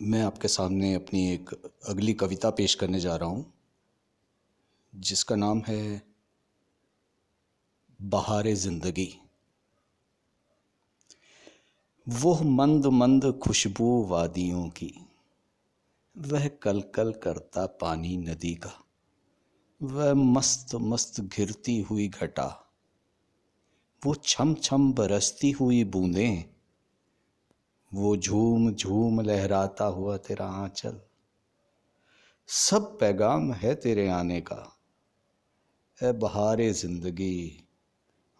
मैं आपके सामने अपनी एक अगली कविता पेश करने जा रहा हूँ, जिसका नाम है बहार ज़िंदगी। वो मंद मंद खुशबू वादियों की, वह कल कल करता पानी नदी का, वह मस्त मस्त घिरती हुई घटा, वो छम छम बरसती हुई बूंदें वो झूम झूम लहराता हुआ तेरा आंचल। सब पैगाम है तेरे आने का। ए बहारे ज़िंदगी,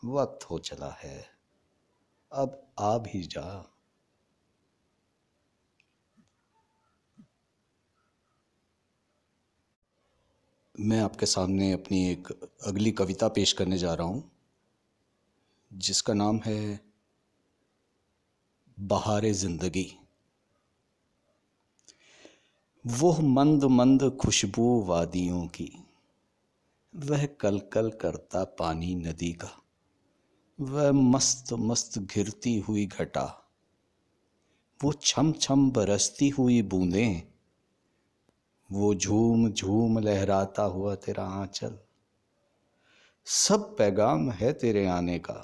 वक्त हो चला है। अब आ भी जा। मैं आपके सामने अपनी एक अगली कविता पेश करने जा रहा हूँ, जिसका नाम है बहार ज़िंदगी। वो मंद मंद खुशबू वादियों की, वह कल कल करता पानी नदी का, वह मस्त मस्त घिरती हुई घटा, वो छम छम बरसती हुई बूंदें, वो झूम झूम लहराता हुआ तेरा आंचल। सब पैगाम है तेरे आने का,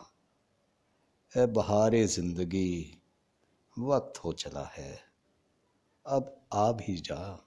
ए बहारे ज़िंदगी। वक्त हो चला है। अब आ भी जा